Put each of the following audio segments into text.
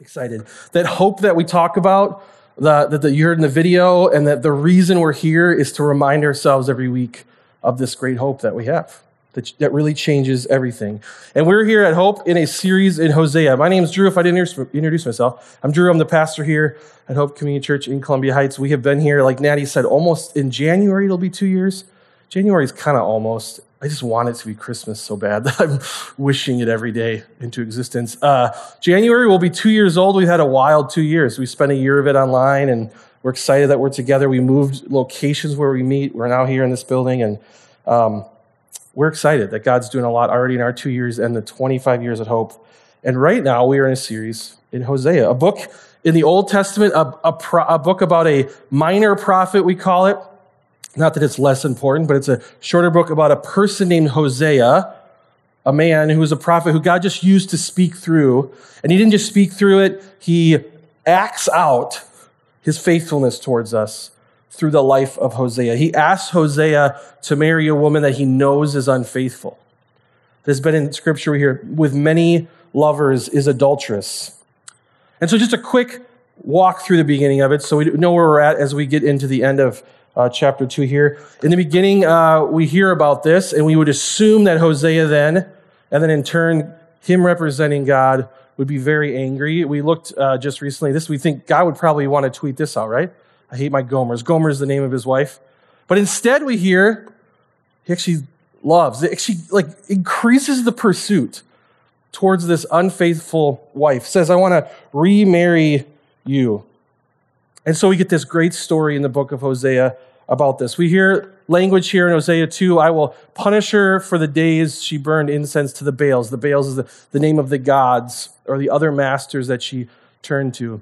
Excited. That hope that we talk about, the, that you heard in the video, and that the reason we're here is to remind ourselves every week of this great hope that we have that, that really changes everything. And we're here at Hope in a series in Hosea. My name is Drew. If I didn't introduce myself, I'm Drew. I'm the pastor here at Hope Community Church in Columbia Heights. We have been here, like Natty said, almost in January, it'll be two years. January is kind of almost. I just want it to be Christmas so bad that I'm wishing it every day into existence. Uh, January will be two years old. We've had a wild two years. We spent a year of it online, and we're excited that we're together. We moved locations where we meet. We're now here in this building, and um, we're excited that God's doing a lot already in our two years and the 25 years at Hope. And right now, we are in a series in Hosea, a book in the Old Testament, a, a, pro, a book about a minor prophet, we call it not that it's less important, but it's a shorter book about a person named Hosea, a man who was a prophet who God just used to speak through. And he didn't just speak through it, he acts out his faithfulness towards us through the life of Hosea. He asks Hosea to marry a woman that he knows is unfaithful. There's been in scripture here with many lovers is adulterous. And so just a quick walk through the beginning of it so we know where we're at as we get into the end of uh, chapter 2 here. In the beginning, uh, we hear about this, and we would assume that Hosea then, and then in turn, him representing God, would be very angry. We looked uh, just recently this, we think God would probably want to tweet this out, right? I hate my Gomers. Gomer is the name of his wife. But instead, we hear he actually loves, it actually like increases the pursuit towards this unfaithful wife. Says, I want to remarry you. And so we get this great story in the book of Hosea about this. We hear language here in Hosea 2 I will punish her for the days she burned incense to the Baals. The Baals is the, the name of the gods or the other masters that she turned to.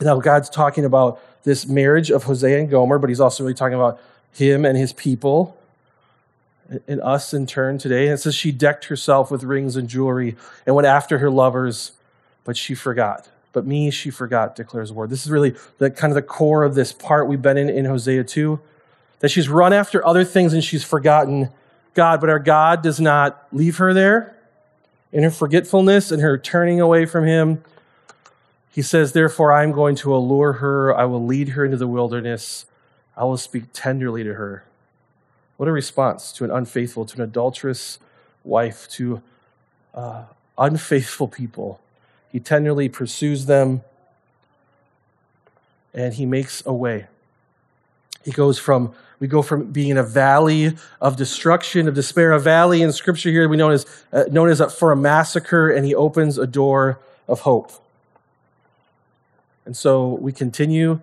Now, God's talking about this marriage of Hosea and Gomer, but he's also really talking about him and his people and us in turn today. And it says she decked herself with rings and jewelry and went after her lovers, but she forgot. But me she forgot, declares the Lord. This is really the kind of the core of this part we've been in in Hosea 2. That she's run after other things and she's forgotten God, but our God does not leave her there in her forgetfulness and her turning away from him. He says, Therefore, I am going to allure her. I will lead her into the wilderness. I will speak tenderly to her. What a response to an unfaithful, to an adulterous wife, to uh, unfaithful people. He tenderly pursues them and he makes a way. He goes from, we go from being in a valley of destruction, of despair, a valley in scripture here we know as, uh, known as a, for a massacre, and he opens a door of hope. And so we continue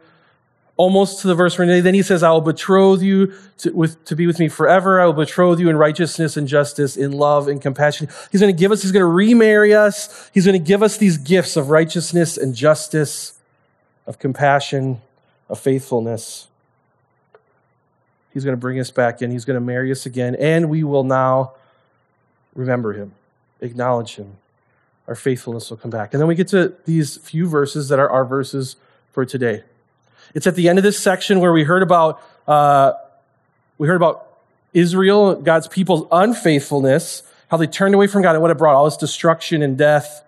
almost to the verse where then he says, I will betroth you to, with, to be with me forever. I will betroth you in righteousness and justice, in love and compassion. He's going to give us, he's going to remarry us. He's going to give us these gifts of righteousness and justice, of compassion, of faithfulness. He's going to bring us back in. He's going to marry us again. And we will now remember him, acknowledge him, our faithfulness will come back. And then we get to these few verses that are our verses for today. It's at the end of this section where we heard about uh, we heard about Israel, God's people's unfaithfulness, how they turned away from God and what it brought all this destruction and death,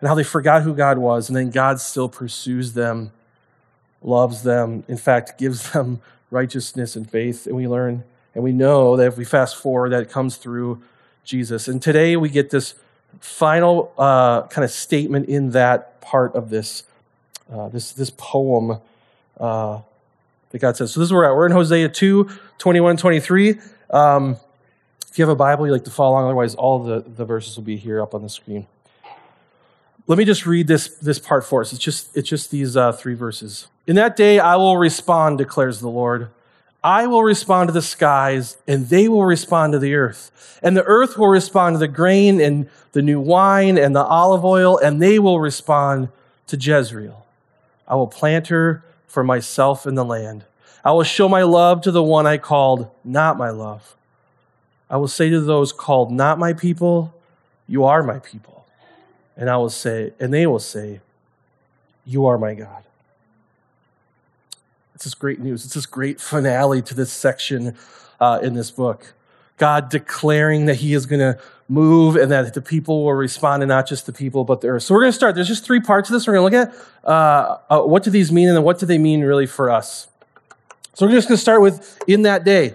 and how they forgot who God was. And then God still pursues them, loves them, in fact, gives them righteousness and faith. And we learn and we know that if we fast forward, that it comes through Jesus. And today we get this final uh, kind of statement in that part of this, uh, this, this poem uh, that God says. So this is where we're at. We're in Hosea 2, 21, 23. Um, if you have a Bible, you like to follow along. Otherwise, all the, the verses will be here up on the screen. Let me just read this, this part for us. It's just, it's just these uh, three verses. In that day, I will respond, declares the Lord. I will respond to the skies, and they will respond to the earth. And the earth will respond to the grain and the new wine and the olive oil, and they will respond to Jezreel. I will plant her for myself in the land. I will show my love to the one I called not my love. I will say to those called not my people, You are my people. And I will say, and they will say, You are my God. It's this great news. It's this great finale to this section uh, in this book. God declaring that he is going to move and that the people will respond and not just the people but the earth. So we're going to start. There's just three parts of this. We're going to look at uh, uh, what do these mean and then what do they mean really for us. So we're just going to start with in that day.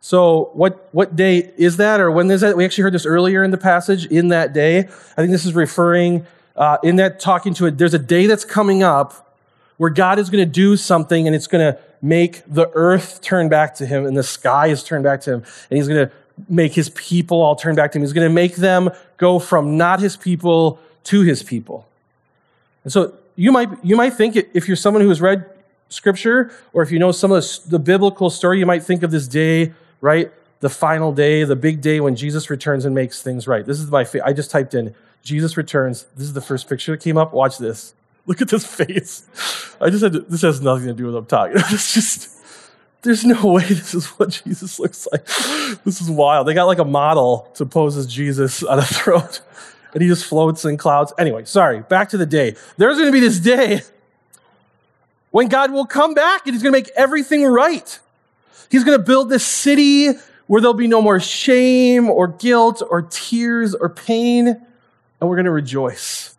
So what what day is that or when is that? We actually heard this earlier in the passage. In that day, I think this is referring uh, in that talking to it. There's a day that's coming up where God is going to do something and it's going to make the earth turn back to Him and the sky is turned back to Him and He's going to make His people all turn back to Him. He's going to make them go from not His people to His people. And so you might you might think if you're someone who has read Scripture or if you know some of the, the biblical story, you might think of this day right? The final day, the big day when Jesus returns and makes things right. This is my, I just typed in Jesus returns. This is the first picture that came up. Watch this. Look at this face. I just had to, this has nothing to do with what I'm talking. It's just, there's no way this is what Jesus looks like. This is wild. They got like a model to pose as Jesus on a throne, and he just floats in clouds. Anyway, sorry. Back to the day. There's going to be this day when God will come back and he's going to make everything right. He's going to build this city where there'll be no more shame or guilt or tears or pain, and we're going to rejoice.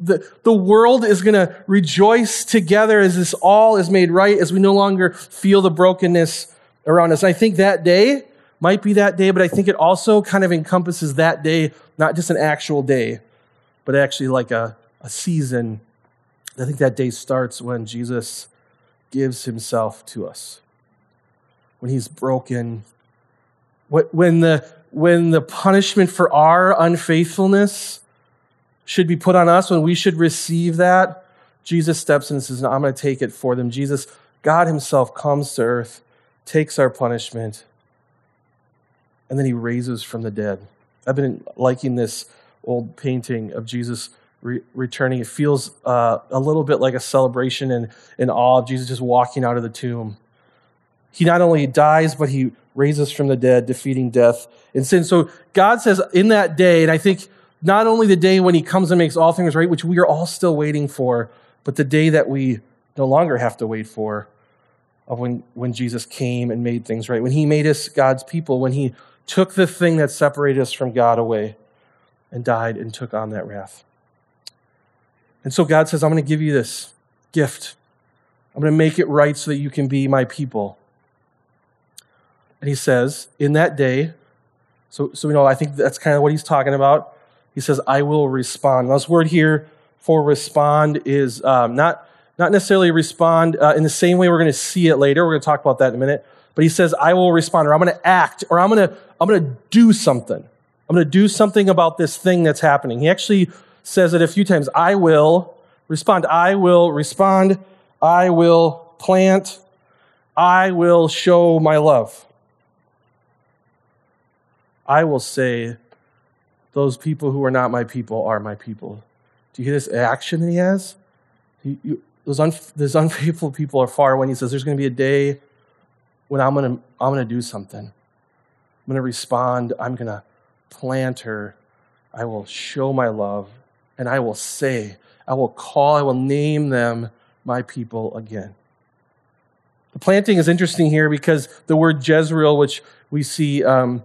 The, the world is going to rejoice together as this all is made right, as we no longer feel the brokenness around us. And I think that day might be that day, but I think it also kind of encompasses that day, not just an actual day, but actually like a, a season. I think that day starts when Jesus gives himself to us when he's broken, when the, when the punishment for our unfaithfulness should be put on us, when we should receive that, Jesus steps in and says, no, I'm going to take it for them. Jesus, God himself comes to earth, takes our punishment, and then he raises from the dead. I've been liking this old painting of Jesus re- returning. It feels uh, a little bit like a celebration and, and awe of Jesus just walking out of the tomb he not only dies, but he raises from the dead, defeating death and sin. So God says in that day, and I think not only the day when he comes and makes all things right, which we are all still waiting for, but the day that we no longer have to wait for, of when, when Jesus came and made things right, when he made us God's people, when he took the thing that separated us from God away and died and took on that wrath. And so God says, I'm going to give you this gift. I'm going to make it right so that you can be my people. And he says, in that day, so, so we know, I think that's kind of what he's talking about. He says, I will respond. Now, this word here for respond is um, not, not necessarily respond uh, in the same way we're going to see it later. We're going to talk about that in a minute. But he says, I will respond, or I'm going to act, or I'm going to, I'm going to do something. I'm going to do something about this thing that's happening. He actually says it a few times. I will respond. I will respond. I will plant. I will show my love. I will say, those people who are not my people are my people. Do you hear this action that he has? He, you, those, those unfaithful people are far when he says there's going to be a day when I'm going to I'm going to do something. I'm going to respond. I'm going to plant her. I will show my love and I will say, I will call, I will name them my people again. The planting is interesting here because the word Jezreel, which we see um,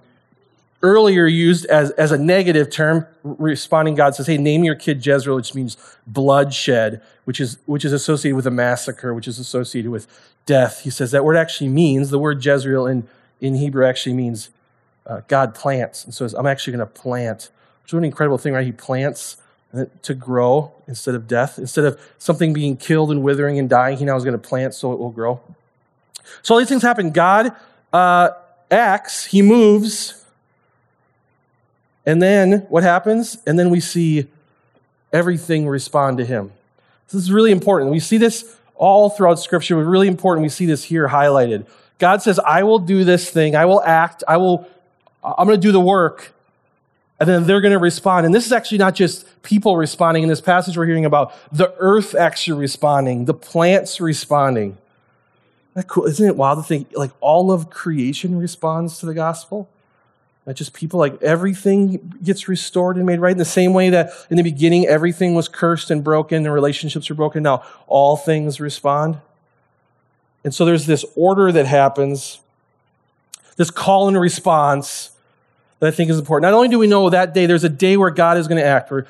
earlier used as, as a negative term, responding, God says, hey, name your kid Jezreel, which means bloodshed, which is, which is associated with a massacre, which is associated with death. He says that word actually means, the word Jezreel in, in Hebrew actually means uh, God plants. And so I'm actually going to plant, which is an incredible thing, right? He plants to grow instead of death. Instead of something being killed and withering and dying, he now is going to plant so it will grow. So all these things happen. God uh, acts, he moves, and then what happens? And then we see everything respond to him. This is really important. We see this all throughout Scripture, but really important. We see this here highlighted. God says, I will do this thing, I will act, I will, I'm going to do the work, and then they're going to respond. And this is actually not just people responding. In this passage, we're hearing about the earth actually responding, the plants responding. Isn't, that cool? Isn't it wild to think like all of creation responds to the gospel? Just people, like everything gets restored and made right in the same way that in the beginning everything was cursed and broken and relationships were broken. Now all things respond. And so there's this order that happens. this call and response that I think is important. Not only do we know that day, there's a day where God is going to act. Where,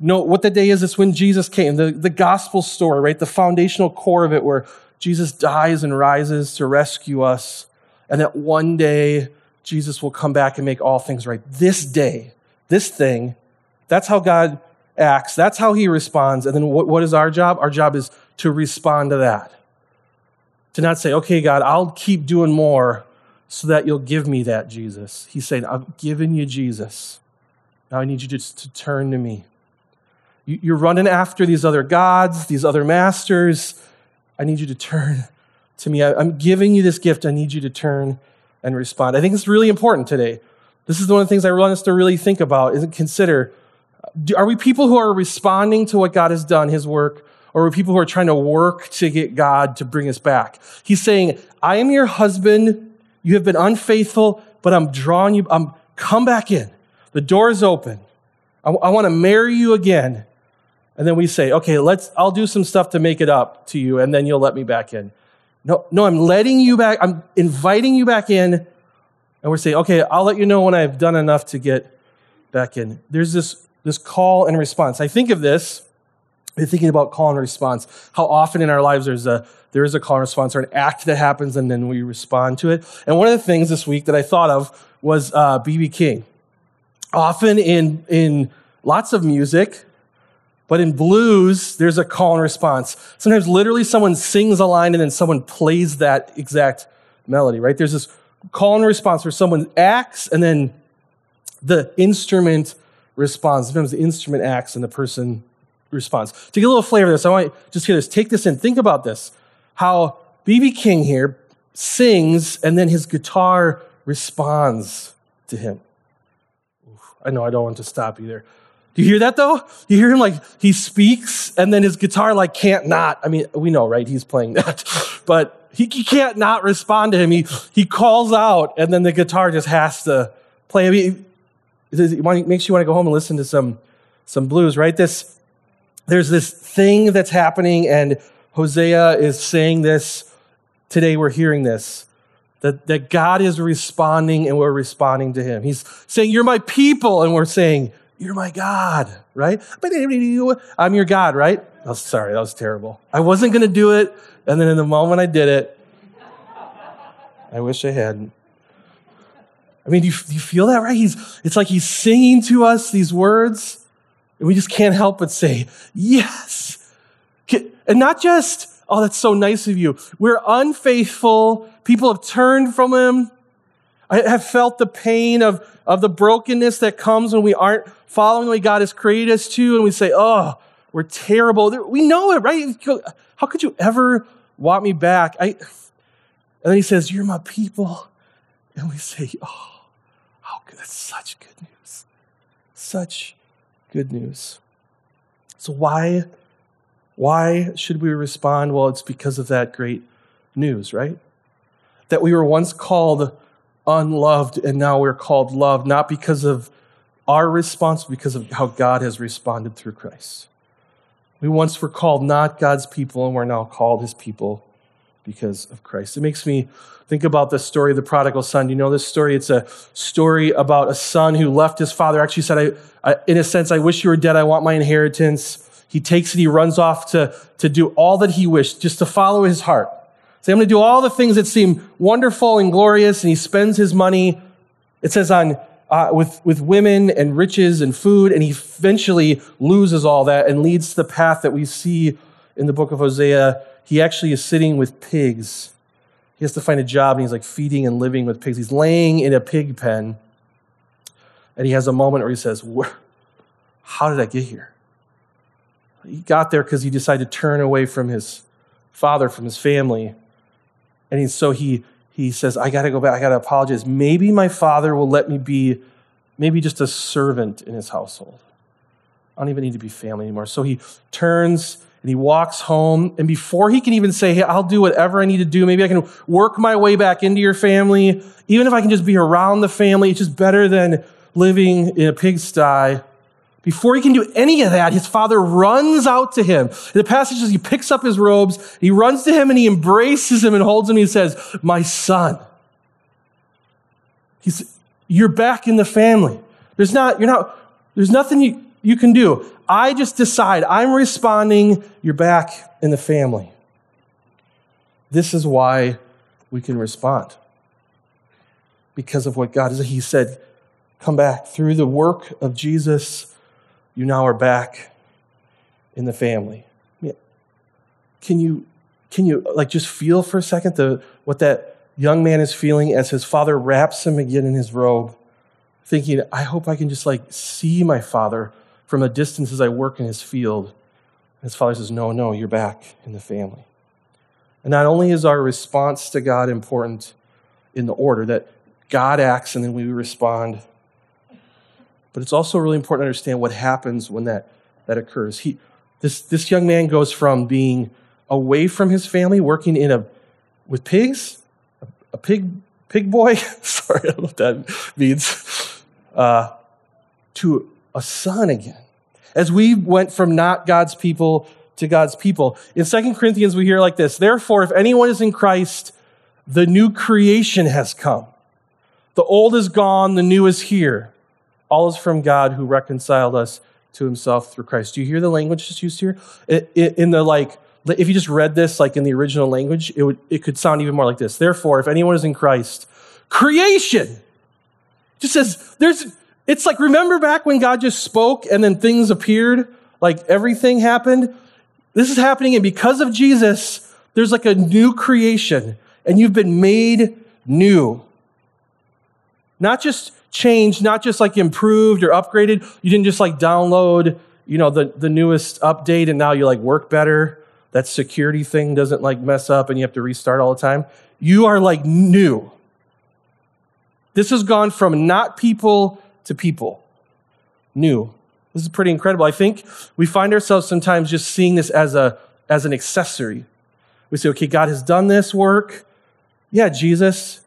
know what the day is. It's when Jesus came. The, the gospel story, right? The foundational core of it, where Jesus dies and rises to rescue us. And that one day, Jesus will come back and make all things right. This day, this thing, that's how God acts. That's how he responds. And then what, what is our job? Our job is to respond to that. To not say, okay, God, I'll keep doing more so that you'll give me that, Jesus. He's saying, I've given you Jesus. Now I need you to, to turn to me. You're running after these other gods, these other masters. I need you to turn to me. I'm giving you this gift. I need you to turn and respond. I think it's really important today. This is one of the things I want us to really think about is consider. Are we people who are responding to what God has done, his work, or are we people who are trying to work to get God to bring us back? He's saying, I am your husband you have been unfaithful, but I'm drawing you. I'm come back in. The door is open. I, I want to marry you again. And then we say, okay, let's, I'll do some stuff to make it up to you, and then you'll let me back in. No, no, I'm letting you back. I'm inviting you back in. And we're saying, okay, I'll let you know when I've done enough to get back in. There's this, this call and response. I think of this, thinking about call and response, how often in our lives there's a, there is a call and response or an act that happens and then we respond to it. And one of the things this week that I thought of was B.B. Uh, King. Often in, in lots of music, but in blues, there's a call and response. Sometimes literally someone sings a line and then someone plays that exact melody, right? There's this call and response where someone acts and then the instrument responds. Sometimes the instrument acts and the person responds. To get a little flavor of this, I want you just hear this. Take this in. Think about this how B.B. King here sings and then his guitar responds to him. I know I don't want to stop either. Do you hear that though? You hear him like he speaks and then his guitar like can't not. I mean, we know, right? He's playing that, but he, he can't not respond to him. He, he calls out and then the guitar just has to play. I mean, it makes you want to go home and listen to some, some blues, right? This, there's this thing that's happening and Hosea is saying this today, we're hearing this. That, that God is responding and we're responding to him. He's saying, You're my people, and we're saying, You're my God, right? I'm your God, right? Oh, sorry, that was terrible. I wasn't going to do it, and then in the moment I did it, I wish I hadn't. I mean, do you, do you feel that, right? He's, it's like he's singing to us these words, and we just can't help but say, Yes, and not just, oh, that's so nice of you. We're unfaithful. People have turned from him. I have felt the pain of, of the brokenness that comes when we aren't following the way God has created us to, and we say, oh, we're terrible. We know it, right? How could you ever want me back? I, and then he says, You're my people. And we say, Oh, how good. That's such good news. Such good news. So, why why should we respond? Well, it's because of that great news, right? That we were once called unloved and now we're called loved, not because of our response, because of how God has responded through Christ. We once were called not God's people and we're now called his people because of Christ. It makes me think about the story of the prodigal son. You know this story? It's a story about a son who left his father. Actually said, I, I, in a sense, I wish you were dead. I want my inheritance. He takes it, he runs off to, to do all that he wished, just to follow his heart. Say, I'm going to do all the things that seem wonderful and glorious, and he spends his money, it says, on uh, with, with women and riches and food, and he eventually loses all that and leads to the path that we see in the book of Hosea. He actually is sitting with pigs. He has to find a job, and he's like feeding and living with pigs. He's laying in a pig pen, and he has a moment where he says, How did I get here? He got there because he decided to turn away from his father, from his family. And so he, he says, I got to go back. I got to apologize. Maybe my father will let me be maybe just a servant in his household. I don't even need to be family anymore. So he turns and he walks home. And before he can even say, Hey, I'll do whatever I need to do, maybe I can work my way back into your family. Even if I can just be around the family, it's just better than living in a pigsty. Before he can do any of that, his father runs out to him. The passage says he picks up his robes, he runs to him and he embraces him and holds him. And he says, My son. He's, you're back in the family. There's not, you're not, there's nothing you, you can do. I just decide I'm responding, you're back in the family. This is why we can respond. Because of what God is. He said, Come back. Through the work of Jesus, you now are back in the family. Can you, can you like just feel for a second the, what that young man is feeling as his father wraps him again in his robe, thinking, I hope I can just like see my father from a distance as I work in his field. And his father says, No, no, you're back in the family. And not only is our response to God important in the order that God acts and then we respond, but it's also really important to understand what happens when that, that occurs. He, this, this young man goes from being away from his family, working in a, with pigs, a, a pig, pig boy, sorry, I don't know what that means, uh, to a son again. As we went from not God's people to God's people. In Second Corinthians, we hear like this Therefore, if anyone is in Christ, the new creation has come. The old is gone, the new is here. All is from God who reconciled us to himself through Christ. Do you hear the language that's used here? In the like, if you just read this like in the original language, it would it could sound even more like this. Therefore, if anyone is in Christ, creation just says there's it's like remember back when God just spoke and then things appeared, like everything happened. This is happening, and because of Jesus, there's like a new creation, and you've been made new. Not just changed, not just like improved or upgraded. You didn't just like download, you know, the, the newest update and now you like work better. That security thing doesn't like mess up and you have to restart all the time. You are like new. This has gone from not people to people. New. This is pretty incredible. I think we find ourselves sometimes just seeing this as, a, as an accessory. We say, okay, God has done this work. Yeah, Jesus,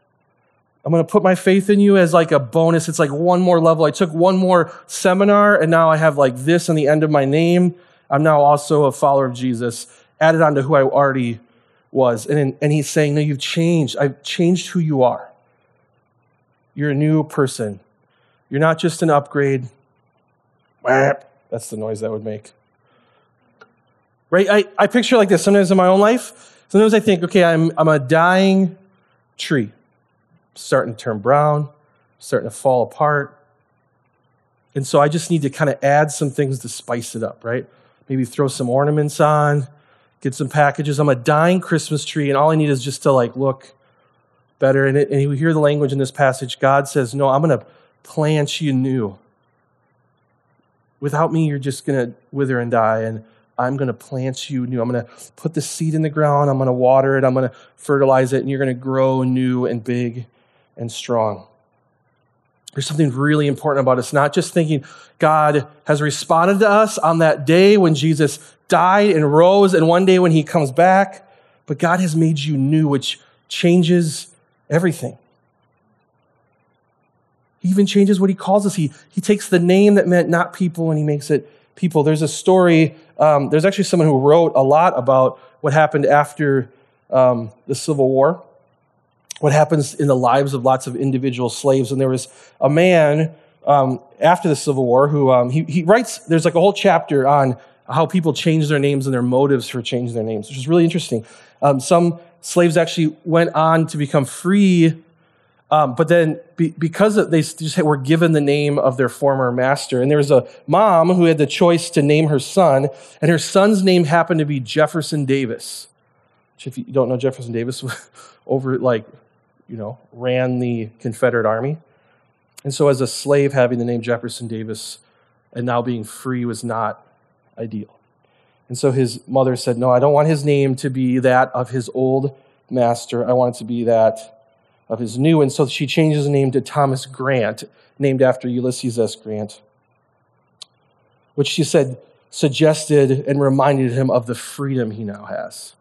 I'm going to put my faith in you as like a bonus. It's like one more level. I took one more seminar and now I have like this on the end of my name. I'm now also a follower of Jesus, added on to who I already was. And, and he's saying, No, you've changed. I've changed who you are. You're a new person. You're not just an upgrade. That's the noise that would make. Right? I, I picture like this sometimes in my own life. Sometimes I think, okay, I'm, I'm a dying tree, starting to turn brown, starting to fall apart. And so I just need to kind of add some things to spice it up, right? Maybe throw some ornaments on, get some packages. I'm a dying Christmas tree, and all I need is just to like look better. And, it, and you hear the language in this passage. God says, No, I'm going to plant you new. Without me, you're just going to wither and die. And I'm going to plant you new. I'm going to put the seed in the ground. I'm going to water it. I'm going to fertilize it. And you're going to grow new and big and strong. There's something really important about us, not just thinking God has responded to us on that day when Jesus died and rose, and one day when he comes back, but God has made you new, which changes everything. He even changes what he calls us. He, he takes the name that meant not people and he makes it people. There's a story, um, there's actually someone who wrote a lot about what happened after um, the Civil War, what happens in the lives of lots of individual slaves. And there was a man um, after the Civil War who um, he, he writes, there's like a whole chapter on how people change their names and their motives for changing their names, which is really interesting. Um, some slaves actually went on to become free um, but then, be, because they just were given the name of their former master, and there was a mom who had the choice to name her son, and her son's name happened to be Jefferson Davis. Which, if you don't know Jefferson Davis, over like, you know, ran the Confederate Army. And so, as a slave, having the name Jefferson Davis and now being free was not ideal. And so his mother said, No, I don't want his name to be that of his old master. I want it to be that of his new. And so she changes his name to Thomas Grant, named after Ulysses S. Grant, which she said suggested and reminded him of the freedom he now has.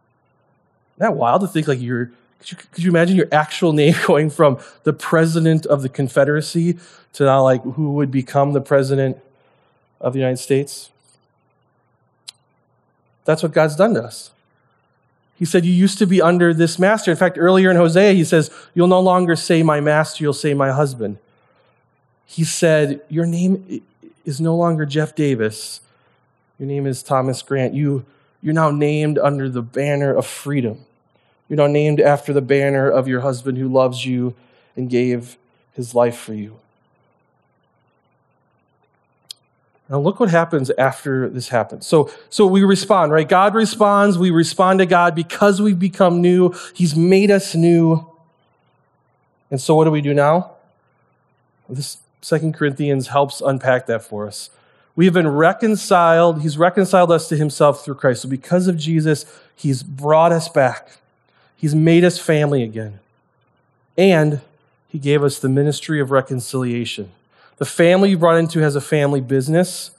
Isn't that wild to think like you're could you, could you imagine your actual name going from the president of the Confederacy to now like who would become the president of the United States? That's what God's done to us. He said, You used to be under this master. In fact, earlier in Hosea, he says, You'll no longer say my master, you'll say my husband. He said, Your name is no longer Jeff Davis. Your name is Thomas Grant. You, you're now named under the banner of freedom. You're now named after the banner of your husband who loves you and gave his life for you. Now look what happens after this happens. So, so we respond, right? God responds. We respond to God because we've become new. He's made us new. And so what do we do now? This Second Corinthians helps unpack that for us. We have been reconciled. He's reconciled us to himself through Christ. So because of Jesus, he's brought us back. He's made us family again. And he gave us the ministry of reconciliation. The family you brought into has a family business,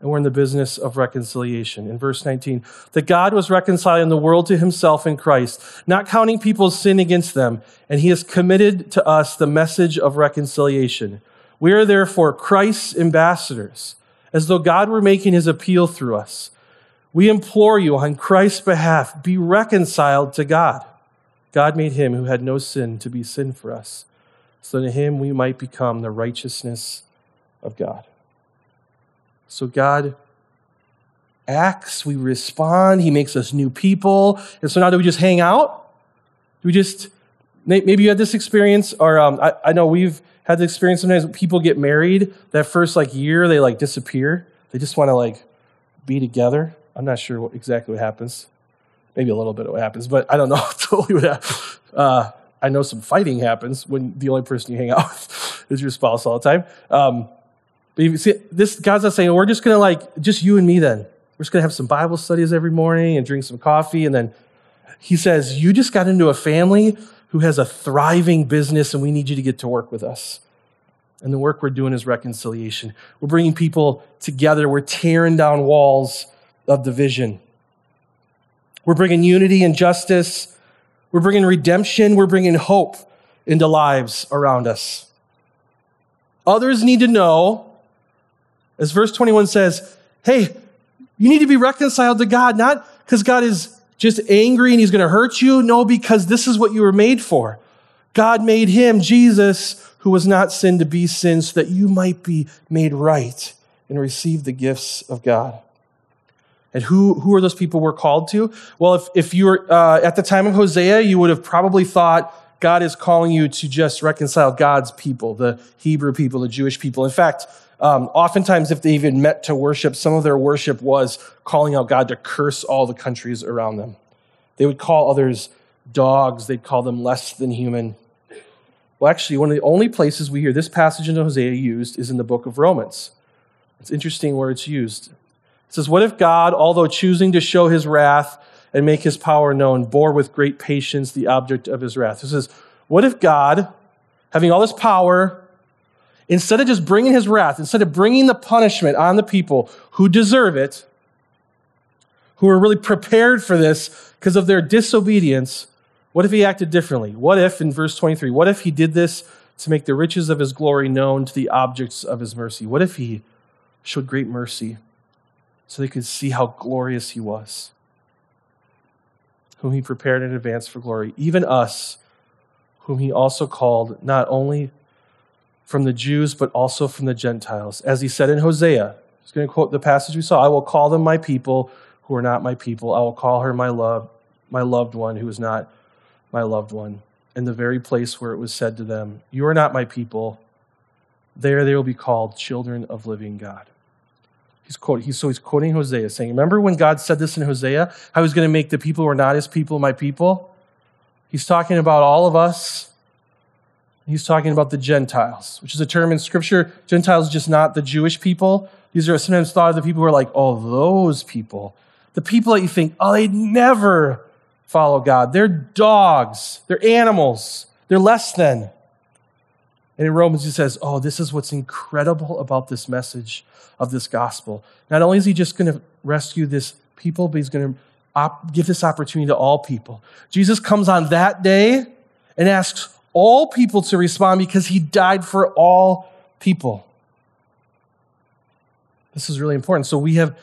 and we're in the business of reconciliation. In verse 19, that God was reconciling the world to himself in Christ, not counting people's sin against them, and he has committed to us the message of reconciliation. We are therefore Christ's ambassadors, as though God were making his appeal through us. We implore you on Christ's behalf, be reconciled to God. God made him who had no sin to be sin for us so that in him we might become the righteousness of God. So God acts, we respond, he makes us new people. And so now do we just hang out? Do we just, maybe you had this experience, or um, I, I know we've had the experience sometimes people get married, that first like year, they like disappear. They just want to like be together. I'm not sure what, exactly what happens. Maybe a little bit of what happens, but I don't know totally what happens. Uh, I know some fighting happens when the only person you hang out with is your spouse all the time. Um, but you see, this God's not saying we're just gonna like just you and me. Then we're just gonna have some Bible studies every morning and drink some coffee, and then He says you just got into a family who has a thriving business, and we need you to get to work with us. And the work we're doing is reconciliation. We're bringing people together. We're tearing down walls of division. We're bringing unity and justice we're bringing redemption, we're bringing hope into lives around us. Others need to know, as verse 21 says, hey, you need to be reconciled to God, not because God is just angry and he's going to hurt you. No, because this is what you were made for. God made him, Jesus, who was not sin, to be sin so that you might be made right and receive the gifts of God. And who, who are those people we're called to? Well, if, if you were uh, at the time of Hosea, you would have probably thought God is calling you to just reconcile God's people, the Hebrew people, the Jewish people. In fact, um, oftentimes, if they even met to worship, some of their worship was calling out God to curse all the countries around them. They would call others dogs, they'd call them less than human. Well, actually, one of the only places we hear this passage in Hosea used is in the book of Romans. It's interesting where it's used. It says, What if God, although choosing to show his wrath and make his power known, bore with great patience the object of his wrath? It says, What if God, having all this power, instead of just bringing his wrath, instead of bringing the punishment on the people who deserve it, who are really prepared for this because of their disobedience, what if he acted differently? What if, in verse 23, what if he did this to make the riches of his glory known to the objects of his mercy? What if he showed great mercy so they could see how glorious he was, whom he prepared in advance for glory, even us, whom he also called not only from the Jews, but also from the Gentiles. As he said in Hosea, he's going to quote the passage we saw I will call them my people who are not my people. I will call her my love, my loved one who is not my loved one. In the very place where it was said to them, You are not my people, there they will be called children of living God. He's quoting, he's, so he's quoting Hosea, saying, Remember when God said this in Hosea? How he's going to make the people who are not his people my people? He's talking about all of us. He's talking about the Gentiles, which is a term in Scripture. Gentiles just not the Jewish people. These are sometimes thought of the people who are like, oh, those people. The people that you think, oh, they'd never follow God. They're dogs. They're animals. They're less than. And in Romans, he says, oh, this is what's incredible about this message of this gospel. Not only is he just going to rescue this people, but he's going to op- give this opportunity to all people. Jesus comes on that day and asks all people to respond because he died for all people. This is really important. So we have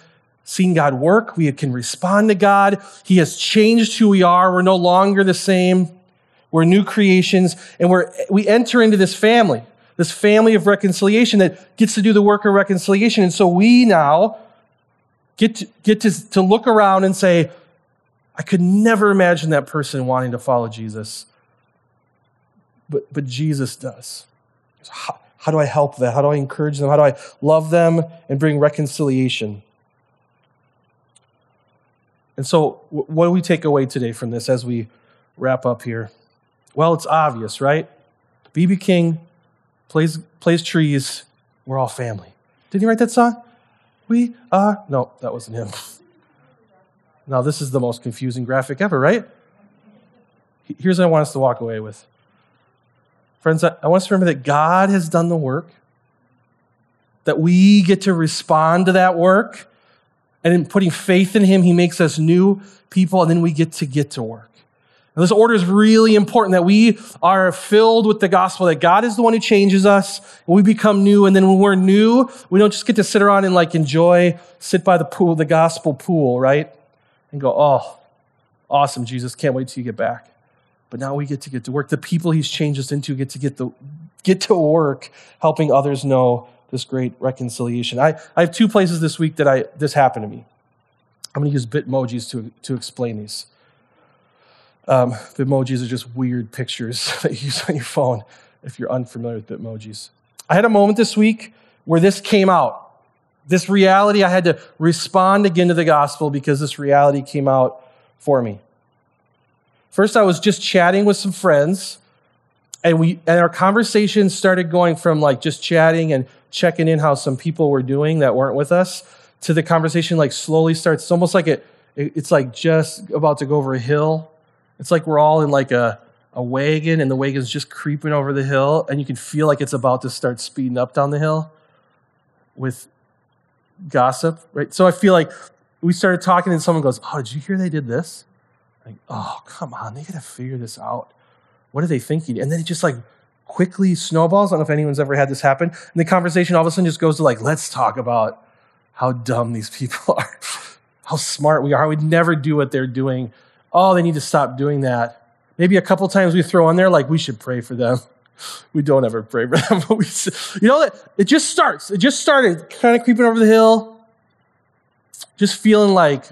seen God work. We can respond to God. He has changed who we are. We're no longer the same. We're new creations, and we're, we enter into this family, this family of reconciliation that gets to do the work of reconciliation. And so we now get to, get to, to look around and say, I could never imagine that person wanting to follow Jesus. But, but Jesus does. How, how do I help them? How do I encourage them? How do I love them and bring reconciliation? And so, what do we take away today from this as we wrap up here? Well, it's obvious, right? BB King plays, plays trees. We're all family. Didn't he write that song? We are. No, that wasn't him. Now, this is the most confusing graphic ever, right? Here's what I want us to walk away with. Friends, I want us to remember that God has done the work, that we get to respond to that work, and in putting faith in Him, He makes us new people, and then we get to get to work. And this order is really important that we are filled with the gospel, that God is the one who changes us, we become new. And then when we're new, we don't just get to sit around and like enjoy, sit by the pool, the gospel pool, right? And go, oh, awesome, Jesus, can't wait till you get back. But now we get to get to work. The people he's changed us into get to get, the, get to work helping others know this great reconciliation. I, I have two places this week that I, this happened to me. I'm going to use Bitmojis to, to explain these. Um, Bitmojis are just weird pictures that you use on your phone if you're unfamiliar with Bitmojis. I had a moment this week where this came out. This reality, I had to respond again to the gospel because this reality came out for me. First, I was just chatting with some friends, and we and our conversation started going from like just chatting and checking in how some people were doing that weren't with us to the conversation like slowly starts. Almost like it, it's like just about to go over a hill it's like we're all in like a, a wagon and the wagon's just creeping over the hill and you can feel like it's about to start speeding up down the hill with gossip, right? So I feel like we started talking and someone goes, Oh, did you hear they did this? Like, oh, come on, they gotta figure this out. What are they thinking? And then it just like quickly snowballs. I don't know if anyone's ever had this happen. And the conversation all of a sudden just goes to like, let's talk about how dumb these people are, how smart we are. We'd never do what they're doing oh, they need to stop doing that. Maybe a couple times we throw in there, like, we should pray for them. We don't ever pray for them. But we, you know, that it just starts. It just started kind of creeping over the hill, just feeling like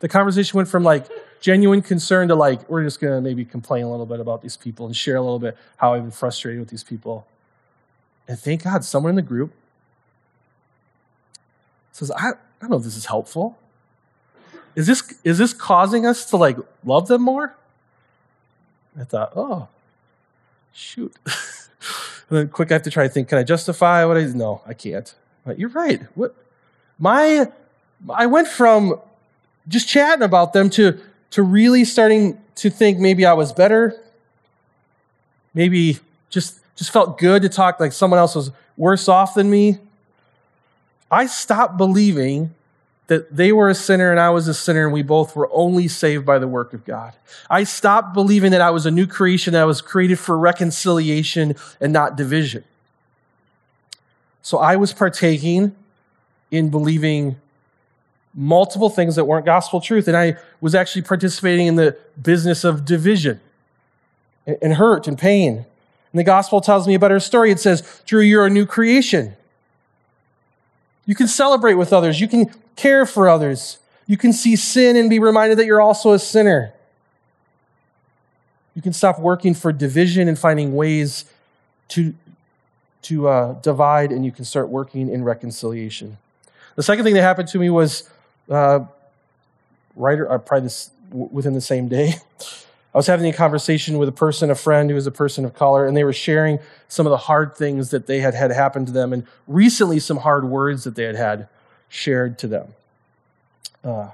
the conversation went from like genuine concern to like, we're just going to maybe complain a little bit about these people and share a little bit how I've been frustrated with these people. And thank God, someone in the group says, I, I don't know if this is helpful is this is this causing us to like love them more? I thought, oh, shoot. and then quick, I have to try to think, can I justify what I no, I can't. But you're right. What my I went from just chatting about them to to really starting to think maybe I was better. Maybe just just felt good to talk like someone else was worse off than me. I stopped believing that they were a sinner and I was a sinner and we both were only saved by the work of God. I stopped believing that I was a new creation, that I was created for reconciliation and not division. So I was partaking in believing multiple things that weren't gospel truth. And I was actually participating in the business of division and hurt and pain. And the gospel tells me a better story. It says, Drew, you're a new creation. You can celebrate with others. You can care for others. You can see sin and be reminded that you're also a sinner. You can stop working for division and finding ways to, to uh, divide, and you can start working in reconciliation. The second thing that happened to me was uh, uh, probably this, within the same day. I was having a conversation with a person, a friend who was a person of color, and they were sharing some of the hard things that they had had happen to them, and recently some hard words that they had had shared to them. Uh,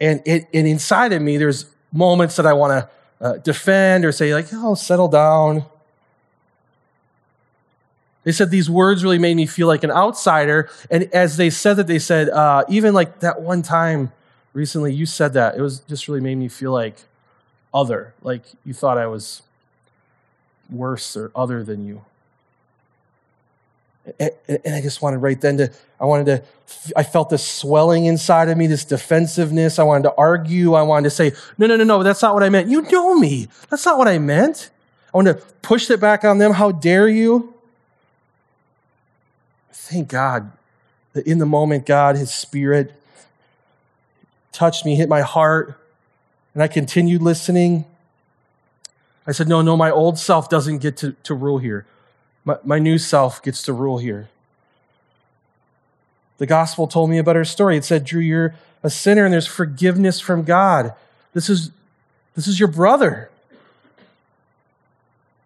and, it, and inside of me, there's moments that I want to uh, defend or say, like, oh, settle down. They said these words really made me feel like an outsider. And as they said that, they said, uh, even like that one time recently you said that, it was just really made me feel like other, like you thought I was worse or other than you. And, and I just wanted right then to, I wanted to, I felt this swelling inside of me, this defensiveness. I wanted to argue. I wanted to say, no, no, no, no, that's not what I meant. You know me. That's not what I meant. I wanted to push it back on them. How dare you? Thank God that in the moment, God, His Spirit touched me, hit my heart, and I continued listening. I said, No, no, my old self doesn't get to, to rule here. My, my new self gets to rule here. The gospel told me a better story. It said, Drew, you're a sinner and there's forgiveness from God. This is, this is your brother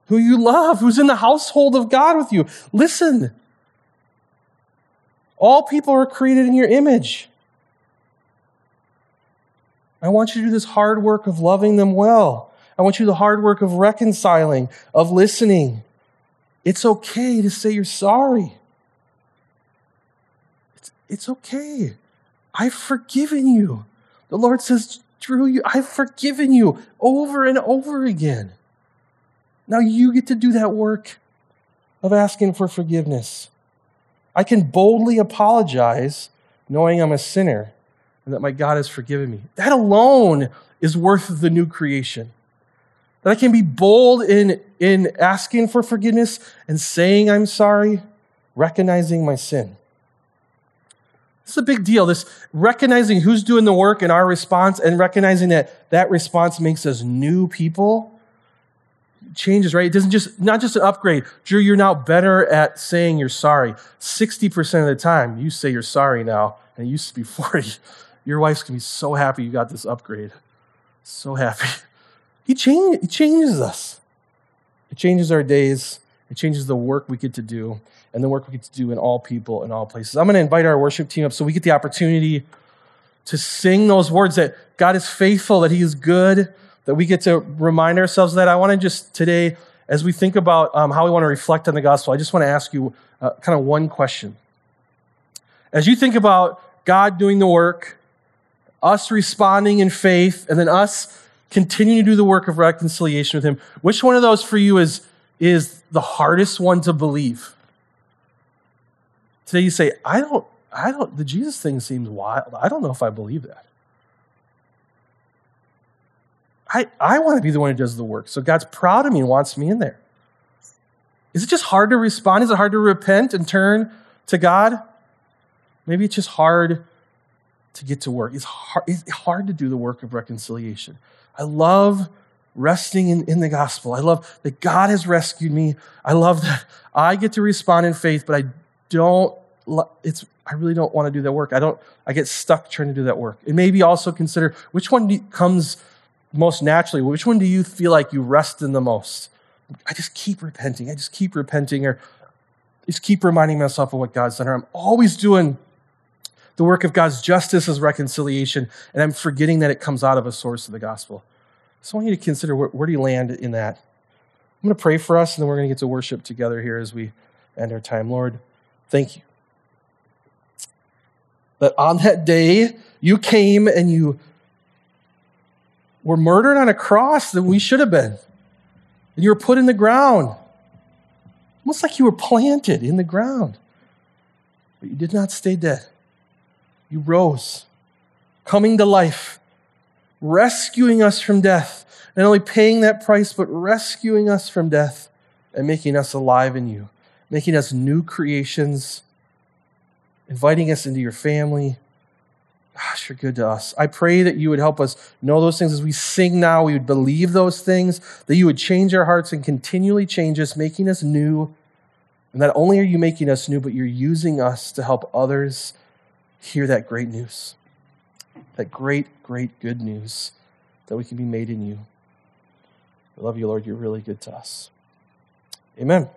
who you love, who's in the household of God with you. Listen. All people are created in your image. I want you to do this hard work of loving them well. I want you the hard work of reconciling, of listening. It's okay to say you're sorry. It's, it's okay. I've forgiven you. The Lord says, Drew, you, I've forgiven you over and over again. Now you get to do that work of asking for forgiveness. I can boldly apologize knowing I'm a sinner and that my God has forgiven me. That alone is worth the new creation. That I can be bold in, in asking for forgiveness and saying I'm sorry, recognizing my sin. It's a big deal. This recognizing who's doing the work and our response, and recognizing that that response makes us new people changes, right? It doesn't just, not just an upgrade. Drew, you're now better at saying you're sorry. 60% of the time, you say you're sorry now, and it used to be 40. Your wife's gonna be so happy you got this upgrade. So happy. He, change, changes us. It changes our days. It changes the work we get to do and the work we get to do in all people in all places. I'm going to invite our worship team up so we get the opportunity to sing those words that God is faithful, that He is good, that we get to remind ourselves that. I want to just today, as we think about um, how we want to reflect on the gospel, I just want to ask you uh, kind of one question. As you think about God doing the work, us responding in faith, and then us continuing to do the work of reconciliation with Him, which one of those for you is, is the hardest one to believe? Today you say, I don't, I don't, the Jesus thing seems wild. I don't know if I believe that. I, I want to be the one who does the work. So God's proud of me and wants me in there. Is it just hard to respond? Is it hard to repent and turn to God? Maybe it's just hard to get to work. It's hard, it's hard to do the work of reconciliation. I love resting in, in the gospel. I love that God has rescued me. I love that I get to respond in faith, but I don't, it's, I really don't want to do that work. I don't, I get stuck trying to do that work. And maybe also consider which one comes most naturally, which one do you feel like you rest in the most? I just keep repenting. I just keep repenting or just keep reminding myself of what God's done. Or I'm always doing the work of God's justice is reconciliation, and I'm forgetting that it comes out of a source of the gospel. So I want you to consider where, where do you land in that? I'm going to pray for us, and then we're going to get to worship together here as we end our time. Lord, thank you. That on that day, you came and you were murdered on a cross than we should have been. And you were put in the ground. Almost like you were planted in the ground. But you did not stay dead. You rose, coming to life, rescuing us from death. Not only paying that price, but rescuing us from death and making us alive in you, making us new creations, inviting us into your family Gosh, you're good to us. I pray that you would help us know those things as we sing now. We would believe those things, that you would change our hearts and continually change us, making us new. And not only are you making us new, but you're using us to help others hear that great news. That great, great good news that we can be made in you. I love you, Lord. You're really good to us. Amen.